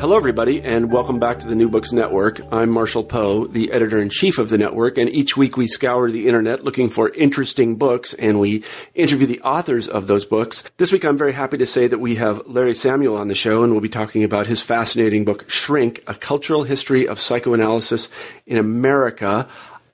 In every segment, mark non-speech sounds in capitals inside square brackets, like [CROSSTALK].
Hello, everybody, and welcome back to the New Books Network. I'm Marshall Poe, the editor in chief of the network, and each week we scour the internet looking for interesting books and we interview the authors of those books. This week I'm very happy to say that we have Larry Samuel on the show, and we'll be talking about his fascinating book, Shrink A Cultural History of Psychoanalysis in America.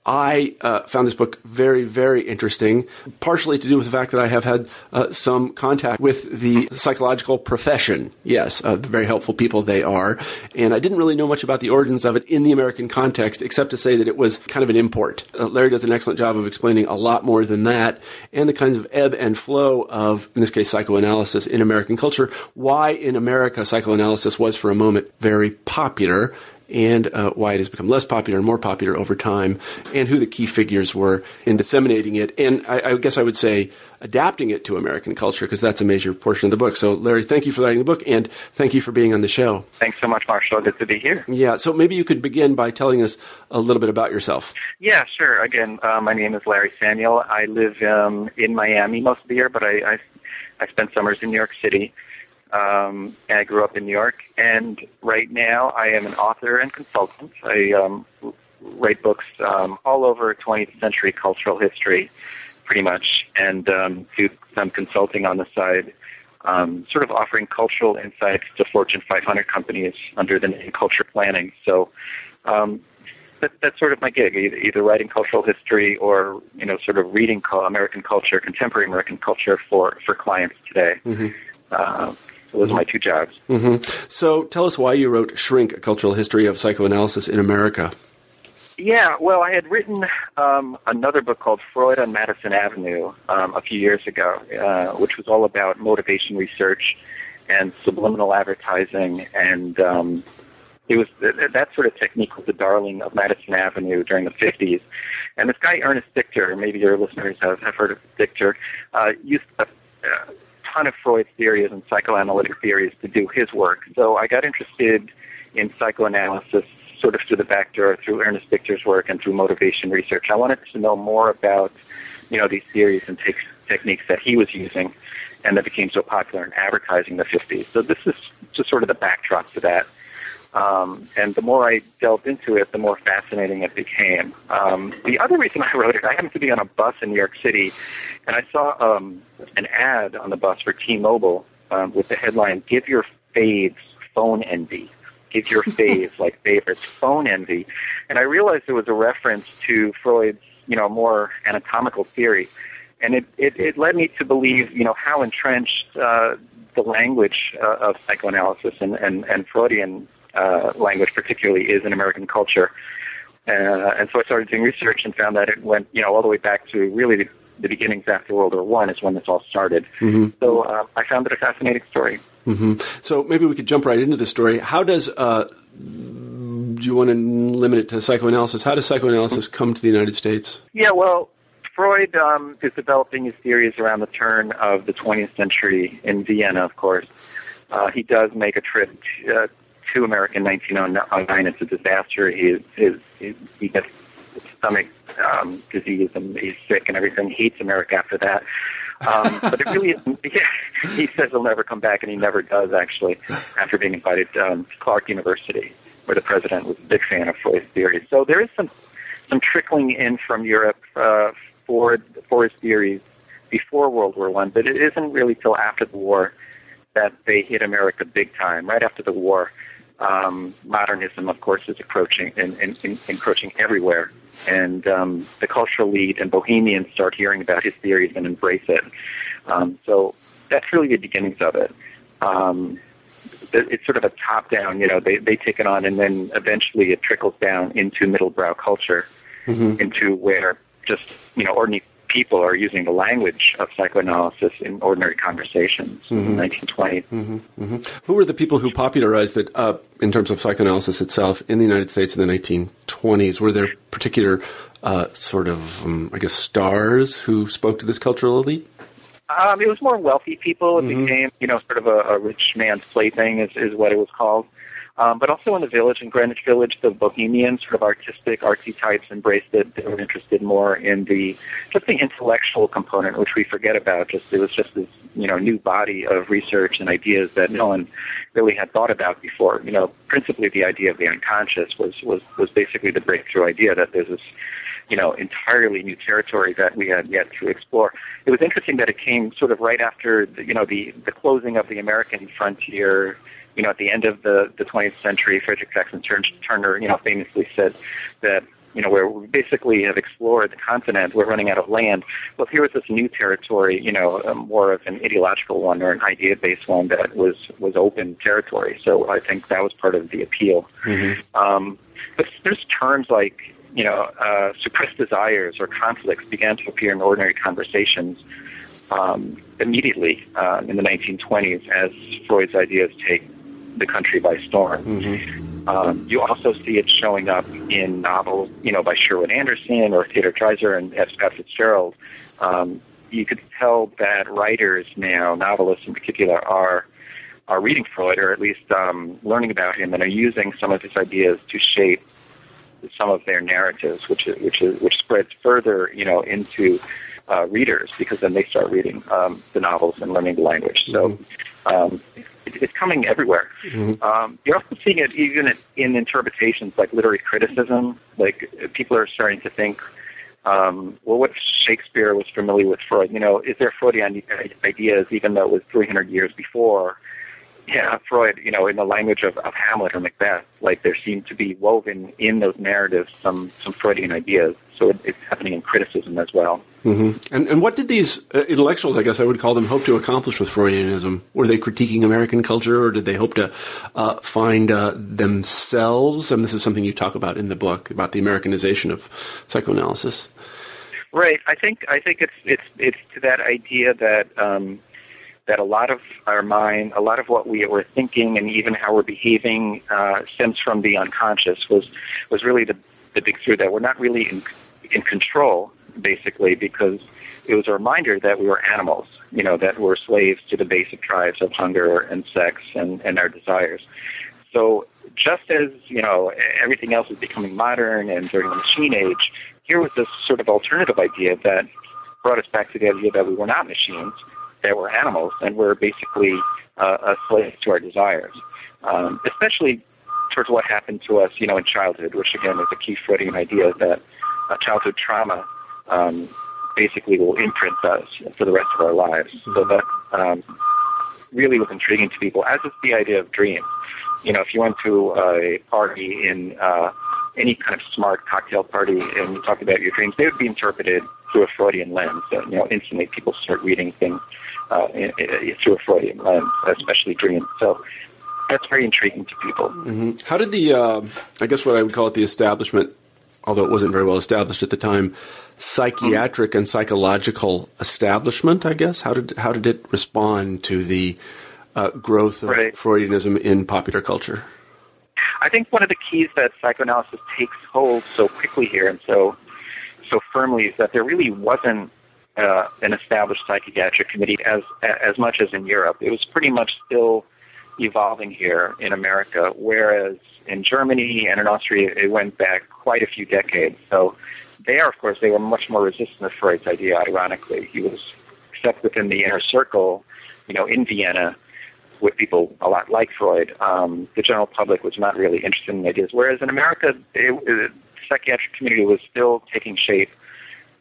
I uh, found this book very, very interesting, partially to do with the fact that I have had uh, some contact with the psychological profession. Yes, uh, very helpful people they are. And I didn't really know much about the origins of it in the American context, except to say that it was kind of an import. Uh, Larry does an excellent job of explaining a lot more than that, and the kinds of ebb and flow of, in this case, psychoanalysis in American culture, why in America psychoanalysis was for a moment very popular and uh, why it has become less popular and more popular over time, and who the key figures were in disseminating it, and I, I guess I would say adapting it to American culture, because that's a major portion of the book. So, Larry, thank you for writing the book, and thank you for being on the show. Thanks so much, Marshall. Good to be here. Yeah, so maybe you could begin by telling us a little bit about yourself. Yeah, sure. Again, uh, my name is Larry Samuel. I live um, in Miami most of the year, but I, I, I spend summers in New York City. Um, and I grew up in New York, and right now I am an author and consultant. I um, write books um, all over 20th century cultural history, pretty much, and um, do some consulting on the side, um, sort of offering cultural insights to Fortune 500 companies under the name Culture Planning. So um, that, that's sort of my gig, either, either writing cultural history or you know, sort of reading American culture, contemporary American culture for for clients today. Mm-hmm. Uh, so those are my two jobs. Mm-hmm. So tell us why you wrote Shrink, A Cultural History of Psychoanalysis in America. Yeah, well, I had written um, another book called Freud on Madison Avenue um, a few years ago, uh, which was all about motivation research and subliminal advertising, and um, it was that sort of technique was the darling of Madison Avenue during the 50s. And this guy Ernest Dichter, maybe your listeners have, have heard of Dichter, uh, used a, uh, ton of Freud's theories and psychoanalytic theories to do his work. So I got interested in psychoanalysis sort of through the back door through Ernest Dichter's work and through motivation research. I wanted to know more about, you know, these theories and te- techniques that he was using and that became so popular in advertising in the 50s. So this is just sort of the backdrop to that. Um, and the more I delved into it, the more fascinating it became. Um, the other reason I wrote it, I happened to be on a bus in New York City, and I saw um, an ad on the bus for T-Mobile um, with the headline "Give your faves phone envy." Give your [LAUGHS] faves like favorites phone envy, and I realized it was a reference to Freud's, you know, more anatomical theory, and it it, it led me to believe, you know, how entrenched. Uh, the language uh, of psychoanalysis and, and, and Freudian uh, language, particularly, is in American culture. Uh, and so I started doing research and found that it went, you know, all the way back to really the, the beginnings after World War One is when this all started. Mm-hmm. So uh, I found it a fascinating story. Mm-hmm. So maybe we could jump right into the story. How does uh, do you want to limit it to psychoanalysis? How does psychoanalysis come to the United States? Yeah, well, Freud um, is developing his theories around the turn of the 20th century in Vienna, of course. Uh, he does make a trip uh, to America in 1909. It's a disaster. He is, he, he gets stomach um, disease and he's sick and everything. He hates America after that. Um, [LAUGHS] but it really isn't. Yeah, he says he'll never come back, and he never does actually. After being invited um, to Clark University, where the president was a big fan of Freud's theories, so there is some some trickling in from Europe uh, for for his theories before World War One, but it isn't really till after the war that they hit America big time. Right after the war, um, modernism, of course, is approaching and, and, and encroaching everywhere. And um, the cultural elite and bohemians start hearing about his theories and embrace it. Um, so that's really the beginnings of it. Um, it's sort of a top down, you know, they, they take it on and then eventually it trickles down into middle brow culture, mm-hmm. into where just, you know, ordinary people are using the language of psychoanalysis in ordinary conversations mm-hmm. in the 1920s. Mm-hmm. Mm-hmm. Who were the people who popularized it uh, in terms of psychoanalysis itself in the United States in the 1920s? Were there particular uh, sort of, um, I guess, stars who spoke to this cultural elite? Um, it was more wealthy people. It mm-hmm. became, you know, sort of a, a rich man's plaything, is, is what it was called. Um, but also in the village, in Greenwich Village, the bohemian sort of artistic, artsy types embraced it. They were interested more in the just the intellectual component, which we forget about. Just it was just this you know new body of research and ideas that no one really had thought about before. You know, principally the idea of the unconscious was was was basically the breakthrough idea that there's this you know, entirely new territory that we had yet to explore. It was interesting that it came sort of right after, the, you know, the, the closing of the American frontier, you know, at the end of the, the 20th century, Frederick Jackson Turner, you know, famously said that, you know, where we basically have explored the continent, we're running out of land. Well, here was this new territory, you know, more of an ideological one or an idea-based one that was was open territory. So I think that was part of the appeal. Mm-hmm. Um, but there's terms like you know, uh, suppressed desires or conflicts began to appear in ordinary conversations um, immediately uh, in the 1920s as Freud's ideas take the country by storm. Mm-hmm. Um, you also see it showing up in novels, you know, by Sherwood Anderson or Theodore Dreiser and F. Scott Fitzgerald. Um, you could tell that writers now, novelists in particular, are are reading Freud or at least um, learning about him and are using some of his ideas to shape some of their narratives, which is, which is, which spreads further, you know, into uh, readers because then they start reading um, the novels and learning the language. So mm-hmm. um, it, it's coming everywhere. Mm-hmm. Um, you're also seeing it even in interpretations like literary criticism. Like people are starting to think, um, well, what if Shakespeare was familiar with Freud? You know, is there Freudian ideas even though it was 300 years before? Yeah, Freud, you know, in the language of, of Hamlet or Macbeth, like there seem to be woven in those narratives some, some Freudian ideas. So it, it's happening in criticism as well. Mm-hmm. And, and what did these uh, intellectuals, I guess I would call them, hope to accomplish with Freudianism? Were they critiquing American culture or did they hope to uh, find uh, themselves? And this is something you talk about in the book about the Americanization of psychoanalysis. Right. I think I think it's it's it's to that idea that um, that a lot of our mind, a lot of what we were thinking, and even how we're behaving uh, stems from the unconscious. Was was really the the big through that we're not really in in control, basically, because it was a reminder that we were animals. You know, that we're slaves to the basic drives of hunger and sex and and our desires. So just as you know everything else is becoming modern and during the machine age, here was this sort of alternative idea that brought us back to the idea that we were not machines that we're animals and we're basically uh, a slave to our desires, um, especially towards what happened to us, you know, in childhood, which again is a key Freudian idea that uh, childhood trauma um, basically will imprint us for the rest of our lives. So that um, really was intriguing to people, as is the idea of dreams. You know, if you went to a party in uh, any kind of smart cocktail party and you talked about your dreams, they would be interpreted through a Freudian lens. So, you know, instantly people start reading things uh, through a Freudian lens, especially dreams. So that's very intriguing to people. Mm-hmm. How did the, uh, I guess what I would call it the establishment, although it wasn't very well established at the time, psychiatric mm-hmm. and psychological establishment, I guess, how did, how did it respond to the uh, growth of right. Freudianism in popular culture? I think one of the keys that psychoanalysis takes hold so quickly here and so so firmly is that there really wasn't uh, an established psychiatric committee as as much as in Europe. It was pretty much still evolving here in America, whereas in Germany and in Austria it went back quite a few decades. So there, of course, they were much more resistant to Freud's idea. Ironically, he was except within the inner circle, you know, in Vienna with people a lot like Freud. Um, the general public was not really interested in ideas, whereas in America, it, it, the psychiatric community was still taking shape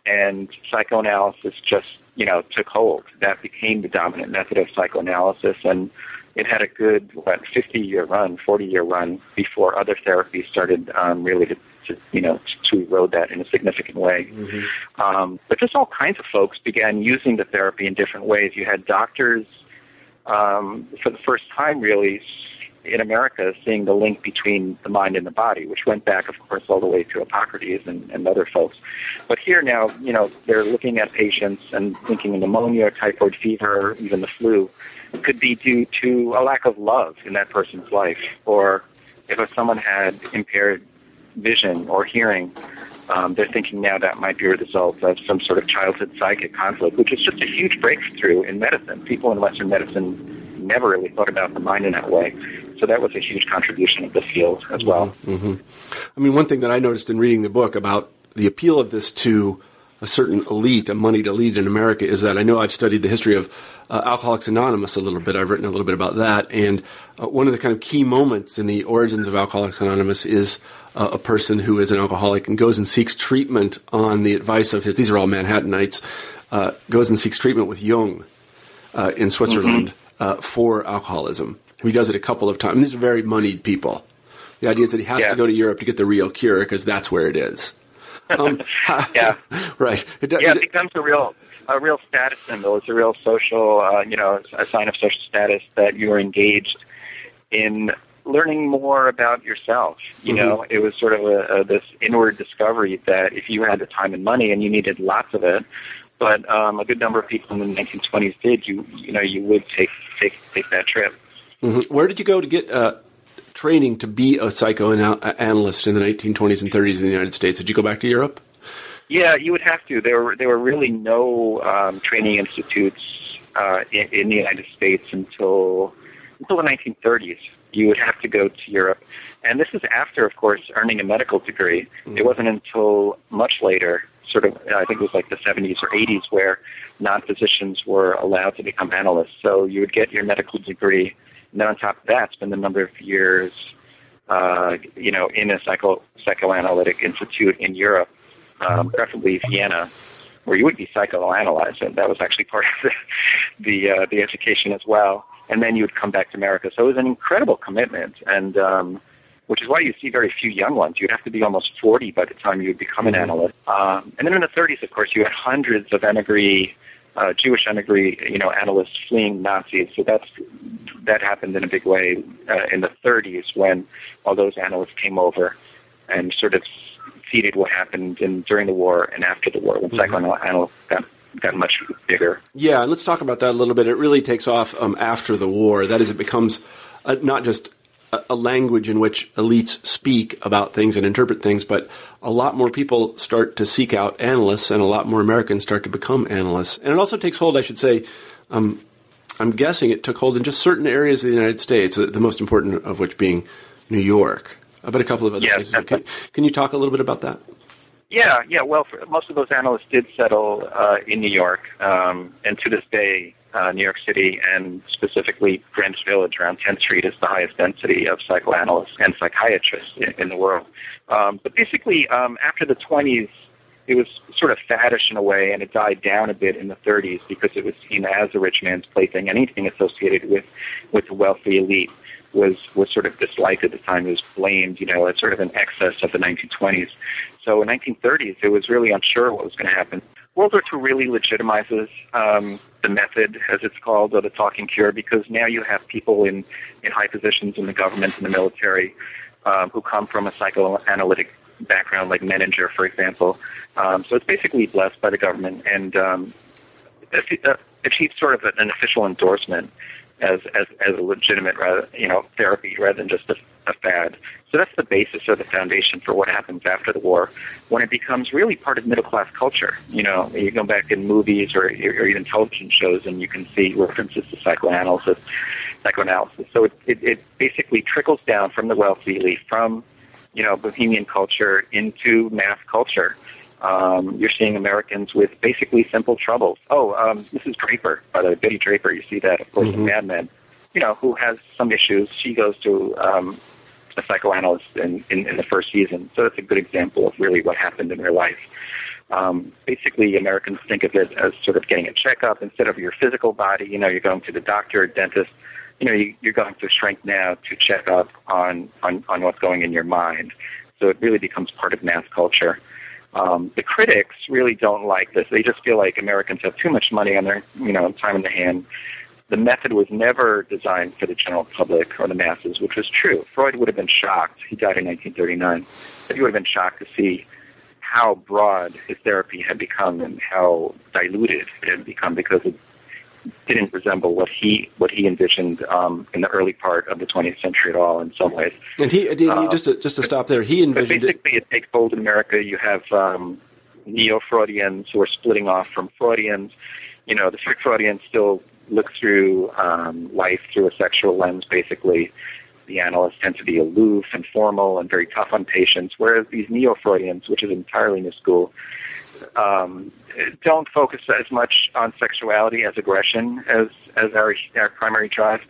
and psychoanalysis just you know took hold. That became the dominant method of psychoanalysis, and it had a good what 50 year run, 40 year run before other therapies started um, really to, to you know to erode that in a significant way. Mm-hmm. Um, but just all kinds of folks began using the therapy in different ways. You had doctors um, for the first time really in America seeing the link between the mind and the body, which went back, of course, all the way to Hippocrates and, and other folks. But here now, you know, they're looking at patients and thinking pneumonia, typhoid fever, even the flu could be due to a lack of love in that person's life, or if someone had impaired vision or hearing, um, they're thinking now that might be a result of some sort of childhood psychic conflict, which is just a huge breakthrough in medicine. People in Western medicine never really thought about the mind in that way. So that was a huge contribution of the field as well. Mm-hmm. I mean, one thing that I noticed in reading the book about the appeal of this to a certain elite, a moneyed elite in America, is that I know I've studied the history of uh, Alcoholics Anonymous a little bit. I've written a little bit about that, and uh, one of the kind of key moments in the origins of Alcoholics Anonymous is uh, a person who is an alcoholic and goes and seeks treatment on the advice of his. These are all Manhattanites. Uh, goes and seeks treatment with Jung uh, in Switzerland mm-hmm. for alcoholism. He does it a couple of times. These are very moneyed people. The idea is that he has yeah. to go to Europe to get the real cure because that's where it is. Um, [LAUGHS] yeah, [LAUGHS] right. It, yeah, it, it becomes a real a real status symbol. It's a real social, uh, you know, a sign of social status that you are engaged in learning more about yourself. You mm-hmm. know, it was sort of a, a, this inward discovery that if you had the time and money and you needed lots of it, but um, a good number of people in the 1920s did, you you know, you would take take take that trip. Mm-hmm. Where did you go to get uh, training to be a psychoanalyst in the 1920s and 30s in the United States? Did you go back to Europe? Yeah, you would have to. There were there were really no um, training institutes uh, in, in the United States until until the 1930s. You would have to go to Europe, and this is after, of course, earning a medical degree. Mm. It wasn't until much later, sort of, I think it was like the 70s or 80s, where non-physicians were allowed to become analysts. So you would get your medical degree, and then on top of that, spend a number of years, uh, you know, in a psycho psychoanalytic institute in Europe um, preferably Vienna, where you would be psychoanalyzed, and that was actually part of the the, uh, the education as well. And then you would come back to America. So it was an incredible commitment, and um, which is why you see very few young ones. You'd have to be almost 40 by the time you would become an mm-hmm. analyst. Um, and then in the 30s, of course, you had hundreds of emigre, uh, Jewish emigre, you know, analysts fleeing Nazis. So that's that happened in a big way uh, in the 30s when all those analysts came over and sort of preceded what happened in, during the war and after the war when mm-hmm. psychoanalysis got got much bigger. Yeah, and let's talk about that a little bit. It really takes off um, after the war. That is, it becomes uh, not just a, a, language in which elites speak about things and interpret things, but a lot more people start to seek out analysts, and a lot more Americans start to become analysts. And it also takes hold, I should say. Um, I'm guessing it took hold in just certain areas of the United States, the most important of which being New York but a couple of other yeah, places. Can, can, you talk a little bit about that? Yeah, yeah. Well, for, most of those analysts did settle uh, in New York, um, and to this day, uh, New York City and specifically Greenwich Village around 10th Street is the highest density of psychoanalysts and psychiatrists in, in the world. Um, but basically, um, after the 20s, it was sort of faddish in a way, and it died down a bit in the 30s because it was seen as a rich man's plaything. Anything associated with with the wealthy elite was was sort of disliked at the time. It was blamed, you know, as sort of an excess of the 1920s. So in 1930s, it was really unsure what was going to happen. World War II really legitimizes um, the method, as it's called, or the talking cure, because now you have people in in high positions in the government and the military um, who come from a psychoanalytic background, like Menninger, for example. Um, so it's basically blessed by the government and um, achieved sort of an official endorsement as as as a legitimate rather you know therapy rather than just a, a fad. So that's the basis or the foundation for what happens after the war, when it becomes really part of middle class culture. You know, you go back in movies or, or even television shows, and you can see references to psychoanalysis. Psychoanalysis. So it, it, it basically trickles down from the wealthy from you know bohemian culture into mass culture um, you're seeing Americans with basically simple troubles. Oh, um, Mrs. Draper, by the way, Betty Draper, you see that, of course, mm-hmm. in Mad Men, you know, who has some issues. She goes to um, a psychoanalyst in, in, in the first season. So that's a good example of really what happened in her life. Um, basically, Americans think of it as sort of getting a checkup instead of your physical body. You know, you're going to the doctor or dentist. You know, you, you're going to shrink Now to check up on, on, on what's going in your mind. So it really becomes part of mass culture. Um, the critics really don't like this. They just feel like Americans have too much money on their, you know, time in the hand. The method was never designed for the general public or the masses, which was true. Freud would have been shocked. He died in 1939. But he would have been shocked to see how broad his therapy had become and how diluted it had become because it didn't resemble what he what he envisioned um, in the early part of the 20th century at all in some ways. And he, he uh, just to, just to stop there, he envisioned basically it. it takes hold in America. You have um, neo-Freudians who are splitting off from Freudians. You know, the strict Freudians still look through um, life through a sexual lens, basically. the analysts tend to be aloof and formal and very tough on patients, whereas these neo-Freudians, which is entirely new school, um, don't focus as much on sexuality as aggression as as our our primary drive.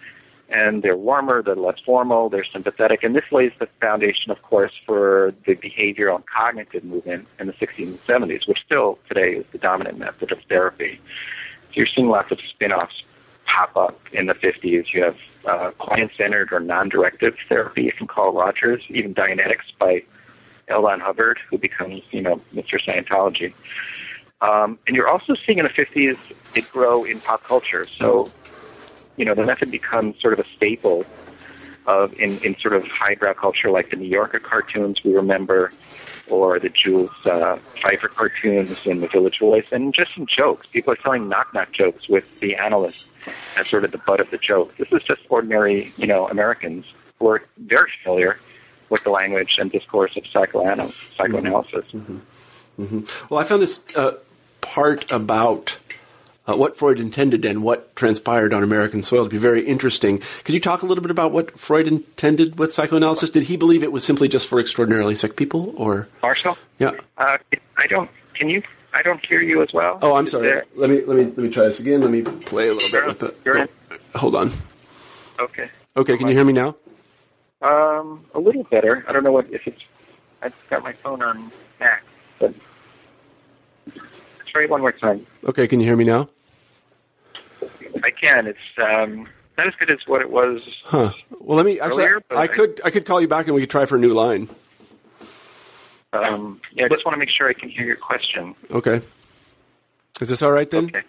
And they're warmer, they're less formal, they're sympathetic, and this lays the foundation, of course, for the behavioral and cognitive movement in the 60s and 70s, which still today is the dominant method of therapy. So you're seeing lots of spin-offs pop up in the 50s. You have uh, client-centered or non-directive therapy from Carl Rogers, even Dianetics by L. Ron Hubbard, who becomes, you know, Mr. Scientology. Um, and you're also seeing in the 50s it grow in pop culture. So, you know, the method becomes sort of a staple of in, in sort of highbrow culture like the New Yorker cartoons we remember, or the Jules uh, Feiffer cartoons in the Village Voice, and just some jokes. People are telling knock-knock jokes with the analyst as sort of the butt of the joke. This is just ordinary, you know, Americans who are very familiar with the language and discourse of psychoanalysis. psychoanalysis. Mm-hmm. Mm-hmm. Well, I found this uh, part about uh, what Freud intended and what transpired on American soil to be very interesting. Could you talk a little bit about what Freud intended with psychoanalysis? Did he believe it was simply just for extraordinarily sick people, or Marshall? Yeah, uh, I don't. Can you? I don't hear you as well. Oh, I'm sorry. There... Let me let me let me try this again. Let me play a little bit with the. Oh, hold on. Okay. Okay. Can you hear me now? Um, a little better. I don't know what if it's. I've got my phone on back, but try it one more time. Okay, can you hear me now? I can. It's um, not as good as what it was. Huh. Well, let me actually. Earlier, I, I could I could call you back and we could try for a new line. Um, yeah, I but, just want to make sure I can hear your question. Okay. Is this all right then? Okay.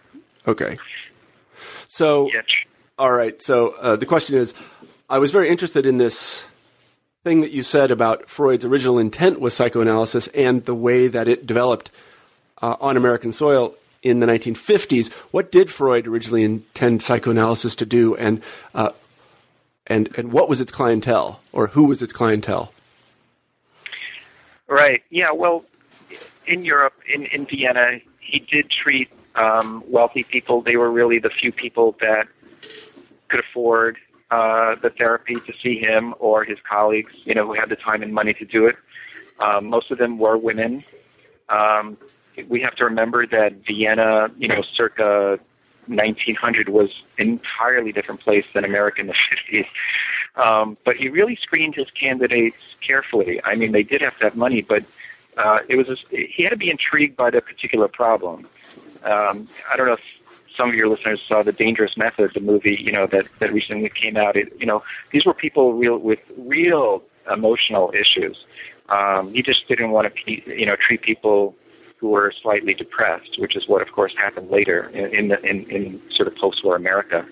Okay. So. Yes. All right. So uh, the question is, I was very interested in this thing that you said about Freud's original intent with psychoanalysis and the way that it developed uh, on American soil in the 1950s. What did Freud originally intend psychoanalysis to do, and uh, and and what was its clientele, or who was its clientele? Right. Yeah. Well, in Europe, in in Vienna, he did treat um, wealthy people. They were really the few people that could afford uh, the therapy to see him or his colleagues. You know, who had the time and money to do it. Um, most of them were women. Um, we have to remember that Vienna, you know, circa 1900 was an entirely different place than America in the [LAUGHS] 50s. Um, but he really screened his candidates carefully. I mean, they did have to have money, but uh, it was a, he had to be intrigued by the particular problem. Um, I don't know if some of your listeners saw the Dangerous Method, the movie, you know, that that recently came out. It, you know, these were people real with real emotional issues. Um, he just didn't want to, you know, treat people who were slightly depressed, which is what, of course, happened later in, in, the, in, in sort of post-war America.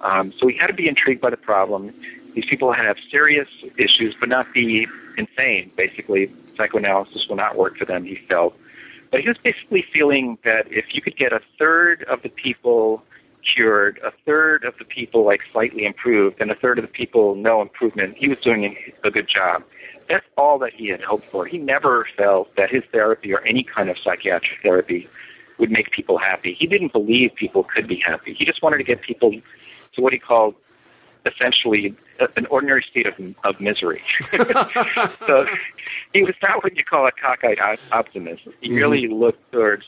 Um, so he had to be intrigued by the problem. These people have serious issues, but not be insane. Basically, psychoanalysis will not work for them, he felt. But he was basically feeling that if you could get a third of the people cured, a third of the people like slightly improved, and a third of the people no improvement, he was doing a good job. That's all that he had hoped for. He never felt that his therapy or any kind of psychiatric therapy would make people happy. He didn't believe people could be happy. He just wanted to get people to what he called essentially an ordinary state of, of misery. [LAUGHS] so he was not what you call a cockeyed optimist. He mm-hmm. really looked towards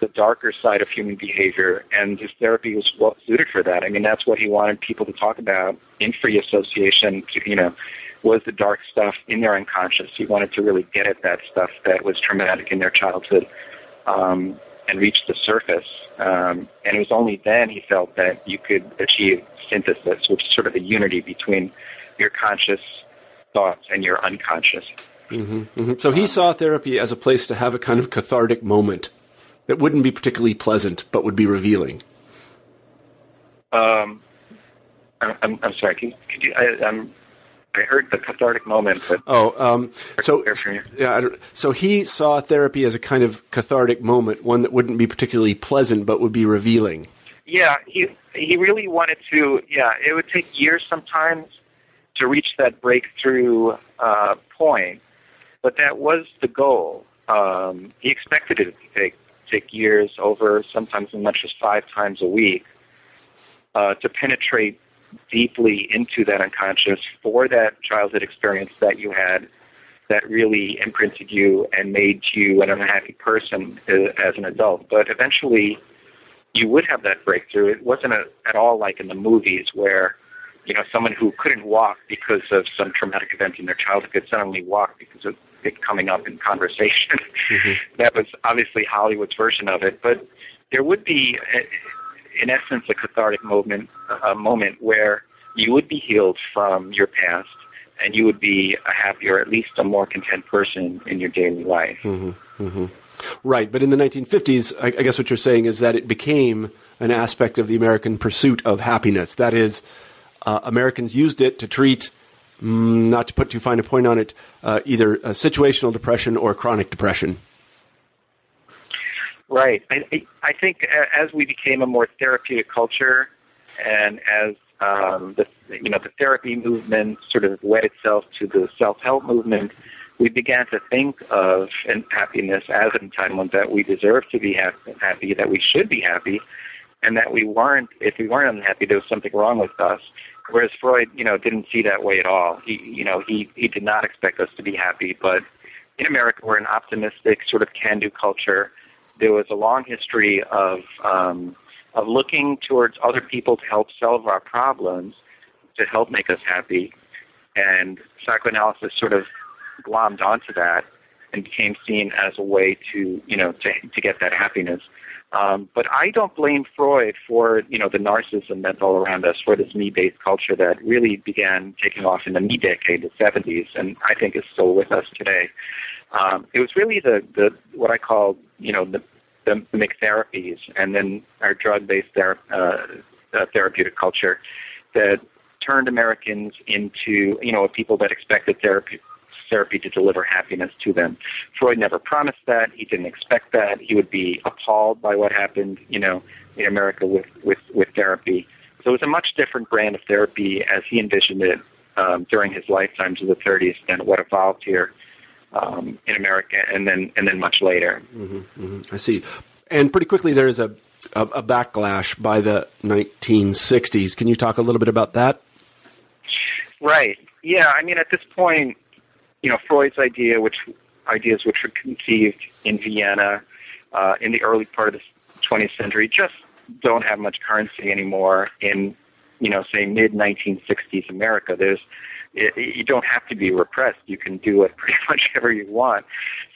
the darker side of human behavior, and his therapy was well suited for that. I mean, that's what he wanted people to talk about in free association. You know, was the dark stuff in their unconscious. He wanted to really get at that stuff that was traumatic in their childhood um, and reach the surface. Um, and it was only then he felt that you could achieve synthesis, which is sort of a unity between your conscious thoughts and your unconscious. Mm-hmm, mm-hmm. So he saw therapy as a place to have a kind of cathartic moment that wouldn't be particularly pleasant, but would be revealing. Um, I'm, I'm sorry. Could, could you? I, I'm I heard the cathartic moment. But oh, um, so yeah, so he saw therapy as a kind of cathartic moment, one that wouldn't be particularly pleasant, but would be revealing. Yeah, he he really wanted to. Yeah, it would take years sometimes to reach that breakthrough uh, point, but that was the goal. Um, he expected it to take take years, over sometimes as much as five times a week, uh, to penetrate deeply into that unconscious for that childhood experience that you had that really imprinted you and made you an unhappy person as an adult. But eventually, you would have that breakthrough. It wasn't a, at all like in the movies where, you know, someone who couldn't walk because of some traumatic event in their childhood could suddenly walk because of it coming up in conversation. Mm-hmm. [LAUGHS] that was obviously Hollywood's version of it. But there would be, in essence, a cathartic moment, a moment where you would be healed from your past and you would be a happier, at least a more content person in your daily life. Mm-hmm, mm-hmm. Right, but in the 1950s, I, I, guess what you're saying is that it became an aspect of the American pursuit of happiness. That is, uh, Americans used it to treat, mm, not to put too fine a point on it, uh, either situational depression or chronic depression. Right. I, I think as we became a more therapeutic culture, and as um, the you know the therapy movement sort of wed itself to the self help movement, we began to think of happiness as an entitlement that we deserve to be happy, that we should be happy, and that we weren't. If we weren't unhappy, there was something wrong with us. Whereas Freud, you know, didn't see that way at all. He, you know, he he did not expect us to be happy. But in America, we're an optimistic sort of can-do culture. There was a long history of um, of looking towards other people to help solve our problems, to help make us happy. And psychoanalysis sort of glommed onto that and became seen as a way to, you know, to, to get that happiness. Um, but I don't blame Freud for, you know, the narcissism that's all around us, for this me-based culture that really began taking off in the me decade, the 70s, and I think is still with us today. Um, it was really the, the what I call, you know, the the, the therapies and then our drug-based ther- uh, uh, therapeutic culture that turned Americans into, you know, people that expected therapy therapy to deliver happiness to them. Freud never promised that. He didn't expect that. He would be appalled by what happened, you know, in America with, with, with therapy. So it was a much different brand of therapy as he envisioned it um, during his lifetime to the 30s than what evolved here um, in America, and then and then much later. Mm-hmm, mm-hmm. I see. And pretty quickly, there is a, a, a backlash by the 1960s. Can you talk a little bit about that? Right. Yeah. I mean, at this point, you know, Freud's idea, which ideas which were conceived in Vienna uh, in the early part of the 20th century, just don't have much currency anymore in, you know, say mid 1960s America. There's it, you don't have to be repressed. You can do it [LAUGHS] pretty much ever you want.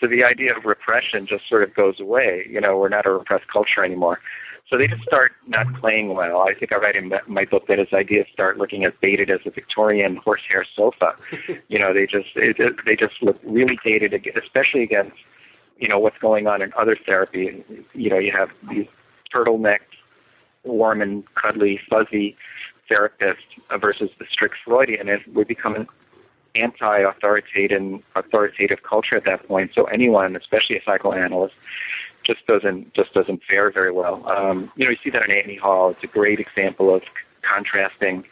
So the idea of repression just sort of goes away. You know, we're not a repressed culture anymore. So they just start not playing well. I think I write in my book that his ideas start looking as dated as a Victorian horsehair sofa. [LAUGHS] you know, they just it, they just look really dated, especially against you know what's going on in other therapy. You know, you have these turtleneck, warm and cuddly, fuzzy therapist versus the strict Freudian, and we become an anti-authoritative authoritative culture at that point. So anyone, especially a psychoanalyst, just doesn't just doesn't fare very well. Um, you know, you see that in Annie Hall. It's a great example of contrasting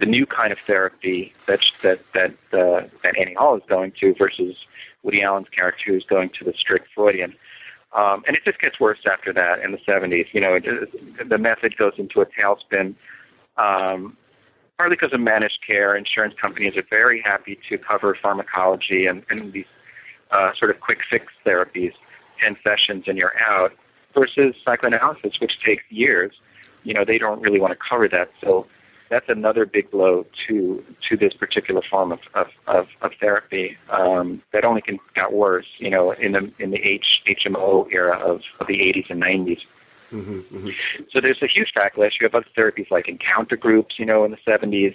the new kind of therapy that that that uh, that Annie Hall is going to versus Woody Allen's character who's going to the strict Freudian. Um, and it just gets worse after that in the 70s. You know, it, the method goes into a tailspin um, partly because of managed care, insurance companies are very happy to cover pharmacology and, and these uh, sort of quick fix therapies, 10 sessions and you're out, versus psychoanalysis, which takes years. You know, they don't really want to cover that. So that's another big blow to to this particular form of of, of, of therapy um, that only can got worse. You know, in the in the H, HMO era of, of the 80s and 90s. Mm-hmm, mm-hmm. So there's a huge backlash. You have other therapies like encounter groups, you know, in the 70s,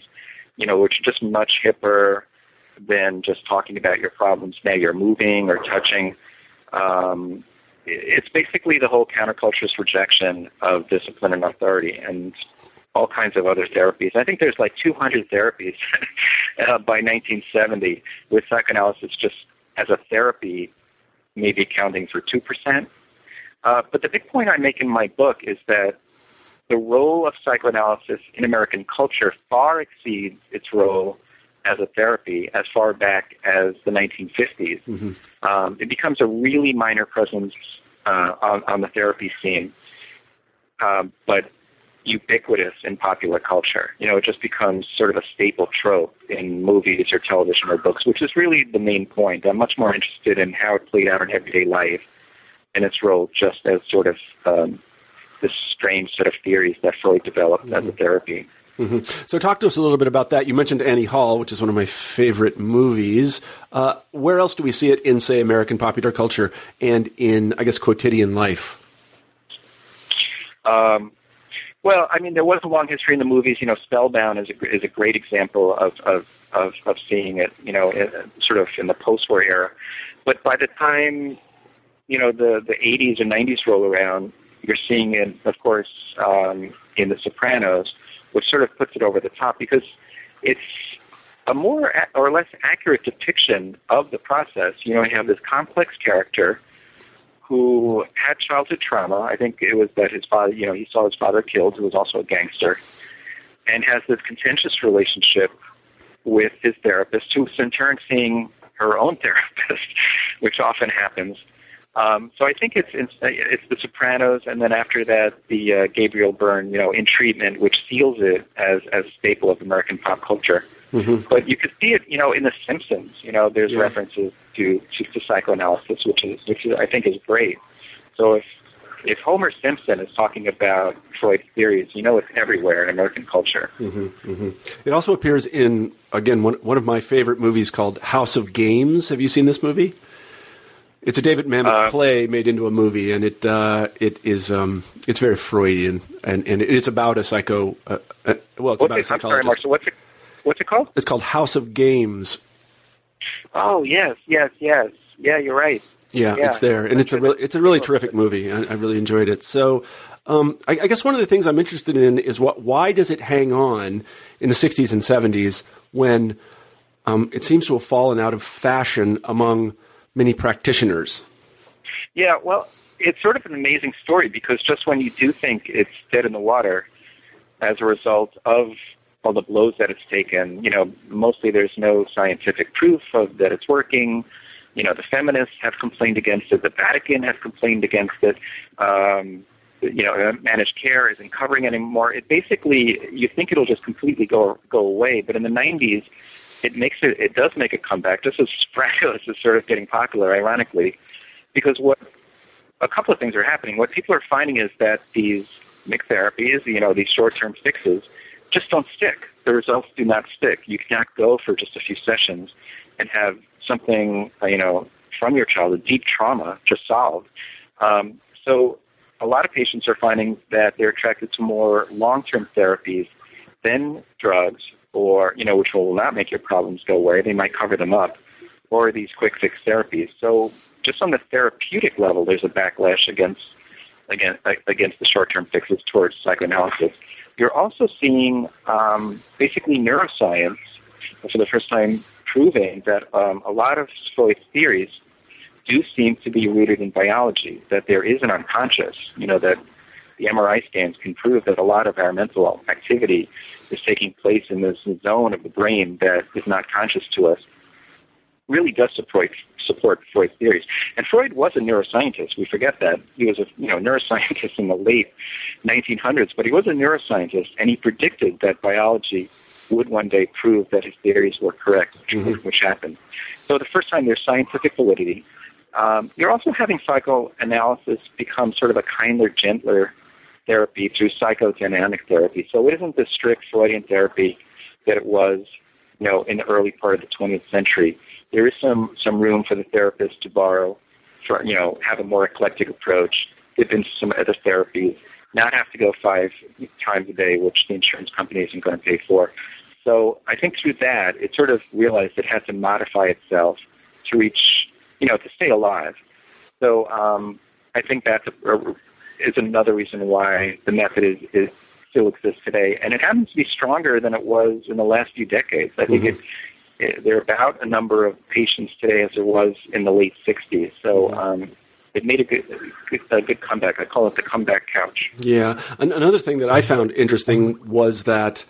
you know, which are just much hipper than just talking about your problems. Now you're moving or touching. Um, it's basically the whole counterculturist rejection of discipline and authority and all kinds of other therapies. I think there's like 200 therapies [LAUGHS] uh, by 1970 with psychoanalysis just as a therapy maybe accounting for 2%. Uh, but the big point I make in my book is that the role of psychoanalysis in American culture far exceeds its role as a therapy as far back as the 1950s. Mm-hmm. Um, it becomes a really minor presence uh, on, on, the therapy scene. Um, but ubiquitous in popular culture. You know, it just becomes sort of a staple trope in movies or television or books, which is really the main point. I'm much more interested in how it played out in everyday life and its role just as sort of um, this strange set of theories that Freud developed mm-hmm. as a mm-hmm. therapy. Mm-hmm. So, talk to us a little bit about that. You mentioned Annie Hall, which is one of my favorite movies. Uh, where else do we see it in, say, American popular culture and in, I guess, quotidian life? Um, well, I mean, there was a long history in the movies. You know, Spellbound is a, is a great example of, of, of, of seeing it, you know, sort of in the post war era. But by the time, you know, the, the 80s and 90s roll around, you're seeing it, of course, um, in The Sopranos, which sort of puts it over the top because it's a more or less accurate depiction of the process. You know, you have this complex character who had childhood trauma. I think it was that his father, you know, he saw his father killed, who was also a gangster, and has this contentious relationship with his therapist, who's in turn seeing her own [LAUGHS] therapist, which often happens. Um, so I think it's, it's it's The Sopranos, and then after that, the uh, Gabriel Byrne, you know, in treatment, which seals it as as a staple of American pop culture. Mm-hmm. But you could see it, you know, in The Simpsons. You know, there's yeah. references to, to to psychoanalysis, which is which is, I think is great. So if if Homer Simpson is talking about Freud's theories, you know it's everywhere in American culture. Mm-hmm, mm-hmm. It also appears in again one one of my favorite movies called House of Games. Have you seen this movie? It's a David Mamet uh, play made into a movie, and it uh, it is um, it's very Freudian, and, and it's about a psycho. Uh, uh well, it's about it, a psychologist. Sorry, what's it? What's it called? It's called House of Games. Oh yes, yes, yes. Yeah, you're right. Yeah, yeah. it's there, and it's a really, it's a really terrific movie. I, I really enjoyed it. So, um, I, I, guess one of the things I'm interested in is what why does it hang on in the 60s and 70s when um, it seems to have fallen out of fashion among many practitioners. Yeah, well, it's sort of an amazing story because just when you do think it's dead in the water as a result of all the blows that it's taken, you know, mostly there's no scientific proof of that it's working. You know, the feminists have complained against it. The Vatican has complained against it. Um, you know, managed care isn't covering anymore. It basically, you think it'll just completely go go away, but in the 90s, it makes it it does make a comeback just as Spraggles is sort of getting popular, ironically, because what a couple of things are happening. What people are finding is that these mixed therapies, you know, these short term fixes, just don't stick. The results do not stick. You cannot go for just a few sessions and have something, you know, from your child, a deep trauma, just solved. Um, so a lot of patients are finding that they're attracted to more long-term therapies than drugs or, you know, which will not make your problems go away. They might cover them up, or these quick fix therapies. So just on the therapeutic level, there's a backlash against against against the short-term fixes towards psychoanalysis. You're also seeing um, basically neuroscience for the first time proving that um, a lot of Freud's theories do seem to be rooted in biology, that there is an unconscious, you know, that the MRI scans can prove that a lot of our mental activity is taking place in this zone of the brain that is not conscious to us, really does support support Freud's theories. And Freud was a neuroscientist. We forget that he was a you know neuroscientist in the late 1900s, but he was a neuroscientist, and he predicted that biology would one day prove that his theories were correct, mm-hmm. which happened. So the first time there's scientific validity. Um, you're also having psychoanalysis become sort of a kinder, gentler therapy through psychodynamic therapy. So it isn't the strict Freudian therapy that it was, you know, in the early part of the 20th century. There is some some room for the therapist to borrow, for you know, have a more eclectic approach, dip into some other therapies, not have to go five times a day, which the insurance company isn't going to pay for. So I think through that, it sort of realized it had to modify itself to reach, you know, to stay alive. So um, I think that's a, a, is another reason why the method is, is still exists today, and it happens to be stronger than it was in the last few decades. I think mm-hmm. it, it, there are about a number of patients today as there was in the late '60s. So. Mm-hmm. Um, it made a good, a good comeback. I call it the comeback couch. Yeah. Another thing that I found interesting was that,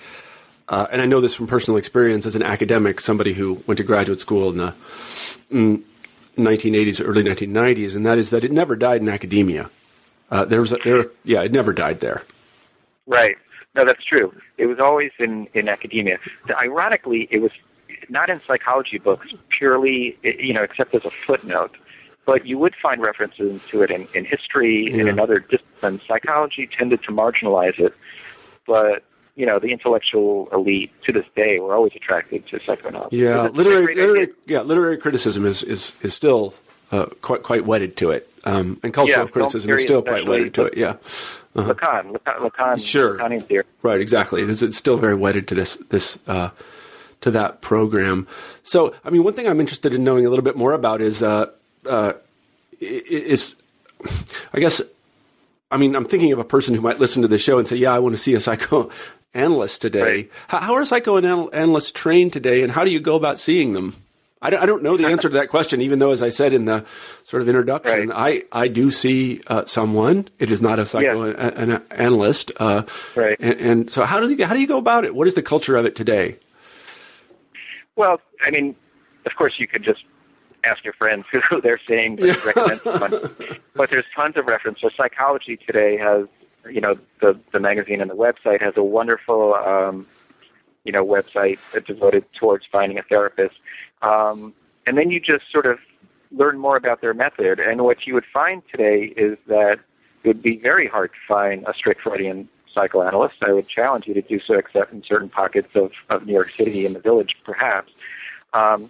uh, and I know this from personal experience as an academic, somebody who went to graduate school in the mm, 1980s, early 1990s, and that is that it never died in academia. Uh, there was a, there, yeah, it never died there. Right. No, that's true. It was always in, in academia. Ironically, it was not in psychology books purely, you know, except as a footnote. But you would find references to it in, in history Yeah. and in other disciplines. Psychology tended to marginalize it, but you know, the intellectual elite to this day were always attracted to psychoanalysis. Yeah, literary, literary, yeah, literary criticism is is is still uh, quite quite wedded to it, um, and cultural Yeah, criticism is still quite wedded to it. Yeah, Lacan, Lacan, Lacan, Sure. Lacanian theory. right, exactly. It's, still very wedded to this this uh, to that program. So, I mean, one thing I'm interested in knowing a little bit more about is uh, uh, i- is I guess I mean, I'm thinking of a person who might listen to the show and say, "Yeah, I want to see a psychoanalyst [LAUGHS] today." Right. How, how are psychoanalysts trained today, and how do you go about seeing them? I don't, I don't know the answer to that question, even though, as I said in the sort of introduction, I, I do see uh, someone. It is not a psychoanalyst, uh, Right. And, and so, how do you how do you go about it? What is the culture of it today? Well, I mean, of course, you could just ask your friends [LAUGHS] who they're saying, but [LAUGHS] recommend someone. But there's tons of reference. So Psychology Today has, you know, the the magazine and the website has a wonderful, um, you know, website devoted towards finding a therapist. Um, and then you just sort of learn more about their method. And what you would find today is that it would be very hard to find a strict Freudian psychoanalyst. I would challenge you to do so, except in certain pockets of, of New York City in the village, perhaps. Um,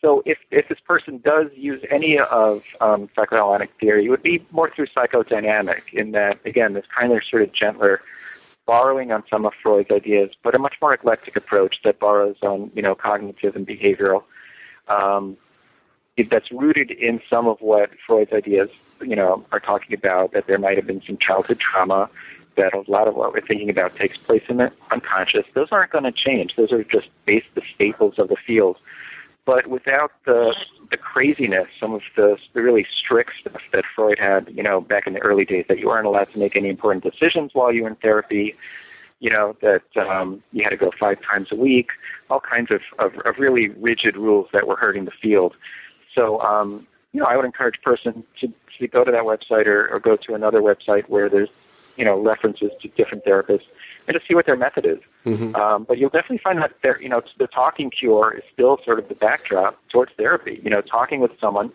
so if, if this person does use any of um, psychoanalytic theory, it would be more through psychodynamic in that, again, this kind of sort of gentler borrowing on some of Freud's ideas, but a much more eclectic approach that borrows on, you know, cognitive and behavioral. Um, that's rooted in some of what Freud's ideas, you know, are talking about, that there might have been some childhood trauma, that a lot of what we're thinking about takes place in the unconscious. Those aren't going to change. Those are just base the staples of the field. But without the the craziness, some of the, the really strict stuff that Freud had, you know, back in the early days, that you weren't allowed to make any important decisions while you were in therapy, you know, that um, you had to go five times a week, all kinds of, of, of really rigid rules that were hurting the field. So, um, you know, I would encourage a person to, to go to that website or, or go to another website where there's, you know, references to different therapists and just see what their method is. Um, but you'll definitely find that there, you know, the talking cure is still sort of the backdrop towards therapy. You know, talking with someone,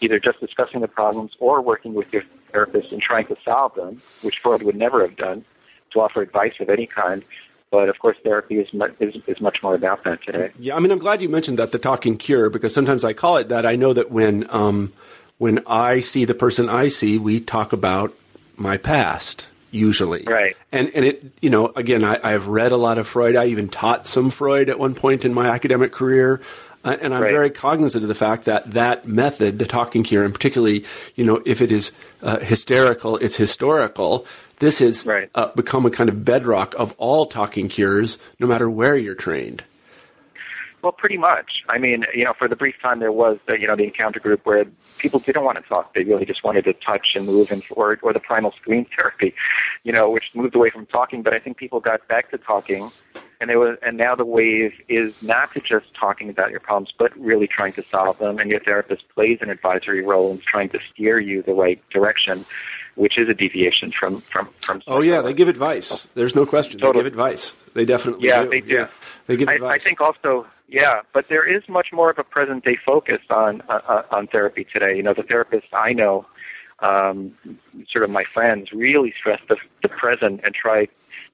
either just discussing the problems or working with your therapist and trying to solve them, which Freud would never have done, to offer advice of any kind. But of course, therapy is mu- is, is much more about that today. Yeah, I mean, I'm glad you mentioned that the talking cure because sometimes I call it that. I know that when um, when I see the person I see, we talk about my past usually, Right. And and it, you know, again, I, I've read a lot of Freud. I even taught some Freud at one point in my academic career. Uh, and I'm Right. very cognizant of the fact that that method, the talking cure, and particularly, you know, if it is uh, hysterical, it's historical. This has Right. uh, become a kind of bedrock of all talking cures, no matter where you're trained. Well, pretty much. I mean, you know, for the brief time there was, the, you know, the encounter group where people didn't want to talk; they really just wanted to touch and move, and or or the primal scream [LAUGHS] therapy, you know, which moved away from talking. But I think people got back to talking, and there was, and now the wave is not to just talking about your problems, but really trying to solve them. And your therapist plays an advisory role in trying to steer you the right direction, which is a deviation from from from. Oh yeah, they give advice. There's no question. They Totally. give advice. They definitely Yeah, do. they do. Yeah, they give I, advice. I think also, yeah, but there is much more of a present day focus on uh, uh, on therapy today. You know, the therapists I know, um, sort of my friends, really stress the, the present and try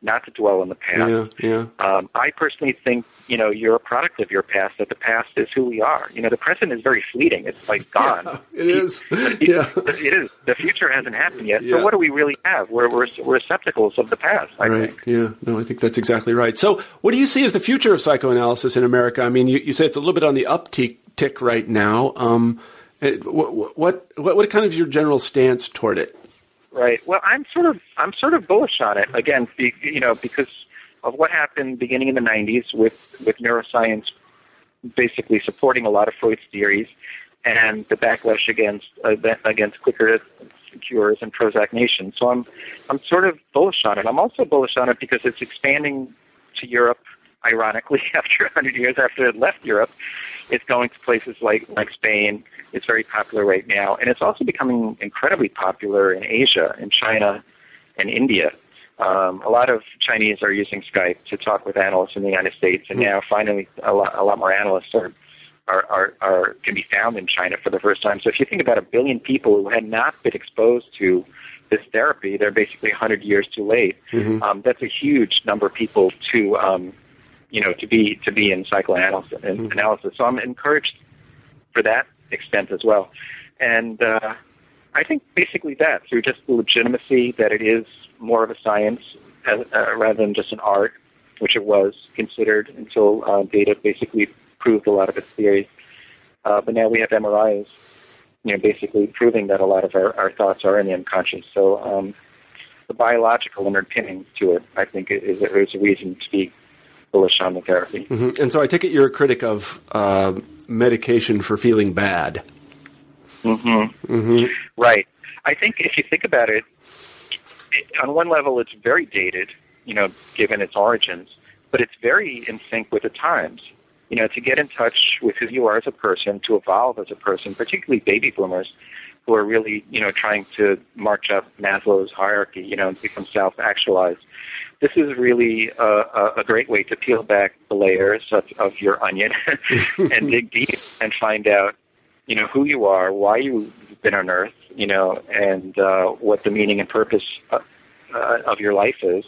not to dwell on the past. yeah, yeah. Um, I personally think, you know, you're a product of your past. That the past is who we are. You know, the present is very fleeting. It's like gone. [LAUGHS] it is. [LAUGHS] yeah. It is. The future hasn't happened yet. Yeah. So what do we really have? We're we're, we're receptacles of the past. I Right. think. Yeah. No, I think that's exactly right. So, what do you see as the future of psychoanalysis in America? I mean, you, you say it's a little bit on the uptick tick right now. Um, it- what, what what what kind of your general stance toward it? Right. Well, I'm sort of I'm sort of bullish on it again. Be, you know, because of what happened beginning in the '90s with with neuroscience basically supporting a lot of Freud's theories, and the backlash against uh, against quicker cures and Prozac Nation. So I'm I'm sort of bullish on it. I'm also bullish on it because it's expanding to Europe. Ironically, [LAUGHS] after 100 years after it left Europe, it's going to places like like Spain. It's very popular right now, and it's also becoming incredibly popular in Asia, in China, and India. Um, a lot of Chinese are using Skype to talk with analysts in the United States, and now finally a lot, a lot more analysts are, are, are, are can be found in China for the first time. So if you think about a billion people who had not been exposed to this therapy, they're basically 100 years too late. Mm-hmm. Um, that's a huge number of people to, um, you know, to be to be in psychoanalysis. Mm-hmm. Analysis. So I'm encouraged for that extent as well, and uh, I think basically that through just the legitimacy that it is more of a science as, uh, rather than just an art, which it was considered until uh, data basically proved a lot of its theories. Uh, but now we have MRIs you know, basically proving that a lot of our, our thoughts are in the unconscious. So um, the biological underpinning to it, I think, is, is a reason to be bullish on the therapy. Mm-hmm. And so I take it you're a critic of uh, medication for feeling bad. Mm-hmm. Mm-hmm. Right. I think if you think about it, it, on one level, it's very dated, you know, given its origins, but it's very in sync with the times you know, to get in touch with who you are as a person, to evolve as a person, particularly baby boomers who are really, you know, trying to march up Maslow's hierarchy, you know, and become self-actualized. This is really a, a, great way to peel back the layers of, of your onion [LAUGHS] and dig deep and find out, you know, who you are, why you've been on Earth, you know, and uh, what the meaning and purpose of, uh, of your life is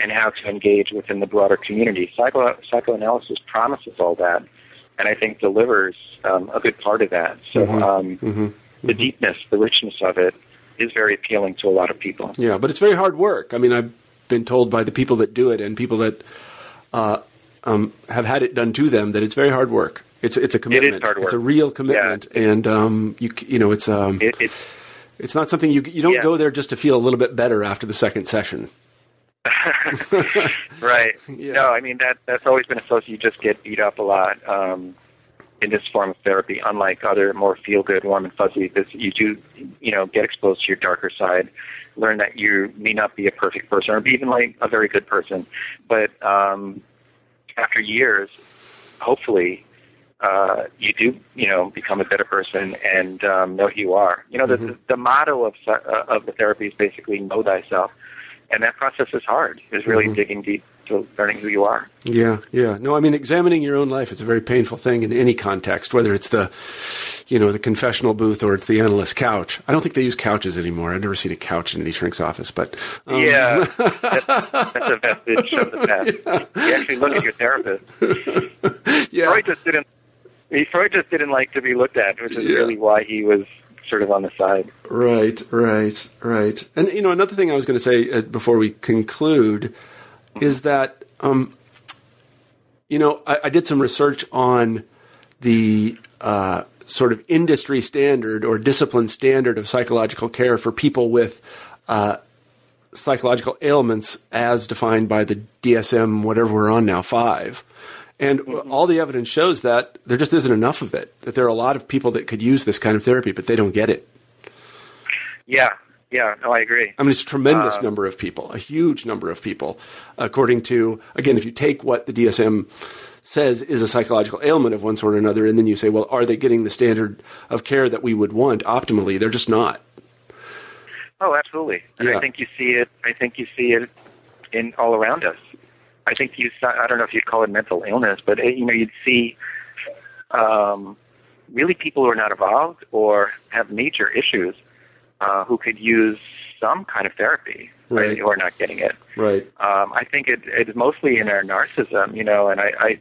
and how to engage within the broader community. Psycho- psychoanalysis promises all that, and I think delivers um, a good part of that. So mm-hmm. Um, mm-hmm. the deepness, the richness of it is very appealing to a lot of people. Yeah, but it's very hard work. I mean, I've been told by the people that do it and people that uh, um, have had it done to them that it's very hard work. It's it's a commitment. It is hard work. It's a real commitment, yeah. and um, you you know it's um it, it's it's not something you you don't yeah. go there just to feel a little bit better after the second session. [LAUGHS] right. [LAUGHS] Yeah. No, I mean that that's always been associated. You just get beat up a lot um, in this form of therapy. Unlike other more feel good, warm and fuzzy, this you do you know get exposed to your darker side, learn that you may not be a perfect person or be even like a very good person, but um, after years, hopefully. Uh, you do, you know, become a better person and um, know who you are. You know, Mm-hmm. the, the motto of uh, of the therapy is basically know thyself and that process is hard. Is really Mhm. digging deep to learning who you are. Yeah, yeah. No, I mean, examining your own life is a very painful thing in any context, whether it's the, you know, the confessional booth or it's the analyst couch. I don't think they use couches anymore. I've never seen a couch in any shrink's office, but um, Yeah, that's, [LAUGHS] that's a vestige of the past. You actually look at your therapist. [LAUGHS] yeah, Freud just didn't. He, Freud just didn't like to be looked at, which is Yeah. really why he was sort of on the side. Right, right, right. And you know, another thing I was going to say uh, before we conclude is that um, you know I, I did some research on the uh, sort of industry standard or discipline standard of psychological care for people with uh, psychological ailments as defined by the DSM, whatever we're on now, five. And all the evidence shows that there just isn't enough of it. That there are a lot of people that could use this kind of therapy, but they don't get it. Yeah, yeah. No, I agree. I mean, it's a tremendous Um, number of people, a huge number of people, according to, again, if you take what the DSM says is a psychological ailment of one sort or another, and then you say, well, are they getting the standard of care that we would want optimally? They're just not. Oh, absolutely. And Yeah. I think you see it. I think you see it in all around us. I think you. I don't know if you'd call it mental illness, but uh, you know, you'd see um, really people who are not evolved or have major issues uh, who could use some kind of therapy, Right. who are not getting it. Right. Um, I think it, it's mostly in our narcissism, you know, and I, I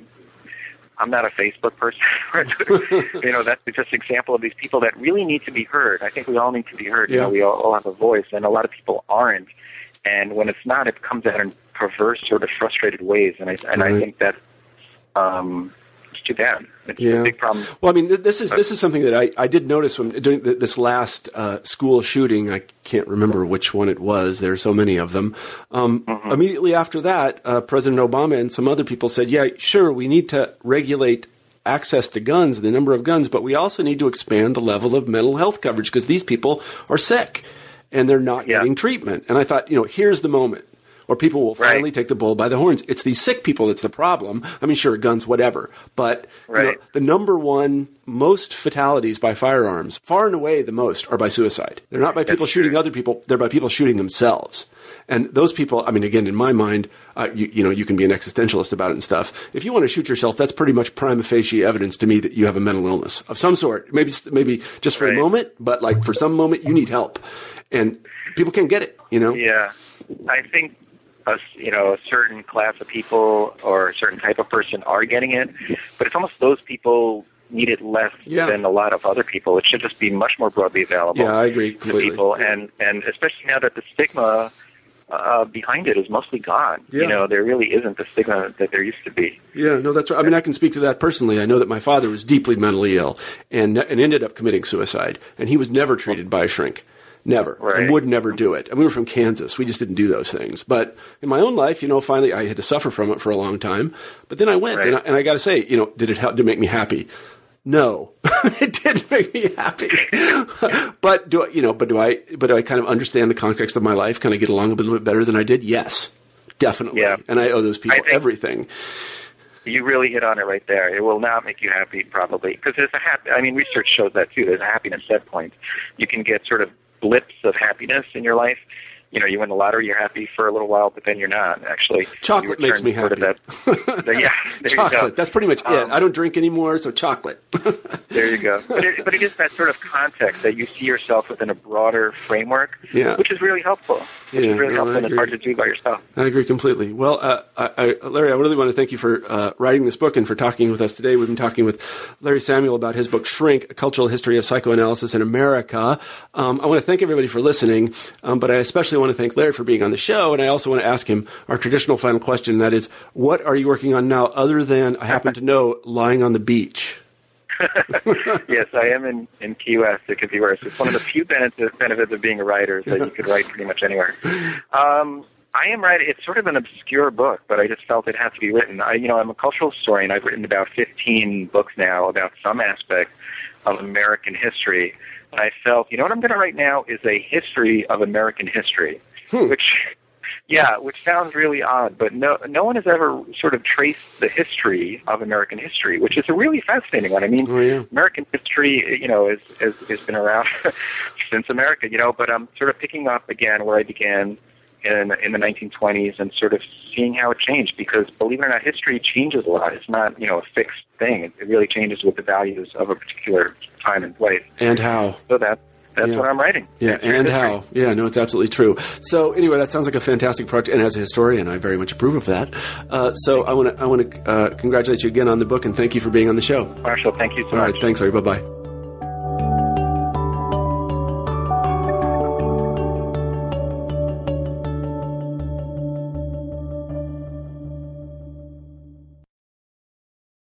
I'm not a Facebook person. [LAUGHS] [LAUGHS] you know, that's just an example of these people that really need to be heard. I think we all need to be heard. You Yeah. know, we all, all have a voice, and a lot of people aren't. And when it's not, it comes out in perverse, sort of frustrated ways. And I and Right. I think that um, it's too bad. It's Yeah. a big problem. Well, I mean, this is this is something that I, I did notice when during th- this last uh, school shooting. I can't remember which one it was. There are so many of them. Um, Immediately after that, uh, President Obama and some other people said, "Yeah, sure, we need to regulate." Access to guns, the number of guns, but we also need to expand the level of mental health coverage because these people are sick and they're not Yeah. getting treatment. And I thought, you know, here's the moment or people will finally right. take the bull by the horns. It's these sick people that's the problem. I mean, sure, guns, whatever, but right. you know, the number one most fatalities by firearms, far and away the most, are by suicide. They're not by people that's shooting true. other people; they're by people shooting themselves. And those people, I mean, again, in my mind, uh, you, you, know, you can be an existentialist about it and stuff. If you want to shoot yourself, that's pretty much prima facie evidence to me that you have a mental illness of some sort. Maybe, maybe just for right. a moment, but like for some moment, you need help, and people can't get it. You know? Yeah, I think a, you know a certain class of people or a certain type of person are getting it, but it's almost those people need it less yeah. than a lot of other people. It should just be much more broadly available. Yeah, I agree completely. to people, and and especially now that the stigma uh, behind it is mostly gone. Yeah. You know, there really isn't the stigma that there used to be. Yeah, no, that's right. I mean, I can speak to that personally. I know that my father was deeply mentally ill and and ended up committing suicide, and he was never treated by a shrink. Never. Right. And would never do it. And we were from Kansas. We just didn't do those things. But in my own life, you know, finally I had to suffer from it for a long time. But then I went, right. and I, and I got to say, you know, did it help? Did it make me happy? No, [LAUGHS] it didn't make me happy. [LAUGHS] but do I, you know? But do I? But do I kind of understand the context of my life? Kind of get along a little bit better than I did? Yes, definitely. Yeah. And I owe those people everything. You really hit on it right there. It will not make you happy, probably, because there's a happy. I mean, research shows that too. There's a happiness set point. You can get sort of blips of happiness in your life, you know, you win the lottery, you're happy for a little while, but then you're not. Actually, chocolate makes me happy. That, [LAUGHS] the, yeah, chocolate. That's pretty much um, it. I don't drink anymore, so chocolate. [LAUGHS] there you go. But it, but it is that sort of context that you see yourself within a broader framework, yeah. which is really helpful. Which yeah, really no, helpful and it's hard to do by yourself. I agree completely. Well, uh, I, I, Larry, I really want to thank you for uh, writing this book and for talking with us today. We've been talking with Larry Samuel about his book Shrink: A Cultural History of Psychoanalysis in America. Um, I want to thank everybody for listening, um, but I especially want to thank Larry for being being on the show. And I also want to ask him our traditional final question. That is, what are you working on now other than, I happen to know, lying on the beach? [LAUGHS] yes, I am in, in Key West. It could be worse. It's one of the few benefits, benefits of being a writer is that you could write pretty much anywhere. Um, I am writing. It's sort of an obscure book, but I just felt it had to be written. I, you know, I'm a cultural historian. I've written about 15 books now about some aspect of American history. And I felt, you know, what I'm going to write now is a history of American history hmm. which yeah, which sounds really odd, but no, no one has ever sort of traced the history of American history, which is a really fascinating one. I mean, oh, yeah. American history, you know, is, is, has been around [LAUGHS] since America, you know, but I'm sort of picking up again where I began in, in the 1920s and sort of seeing how it changed because believe it or not, history changes a lot. It's not, you know, a fixed thing. It, it really changes with the values of a particular time and place. And how. So that, that's yeah. what I'm writing. Yeah, and how. Yeah, no, it's absolutely true. So anyway, that sounds like a fantastic project, and as a historian, I very much approve of that. Uh, so I want to I want to uh, congratulate you again on the book, and thank you for being on the show. Marshall, thank you so All much. All right, thanks, Larry. Bye bye.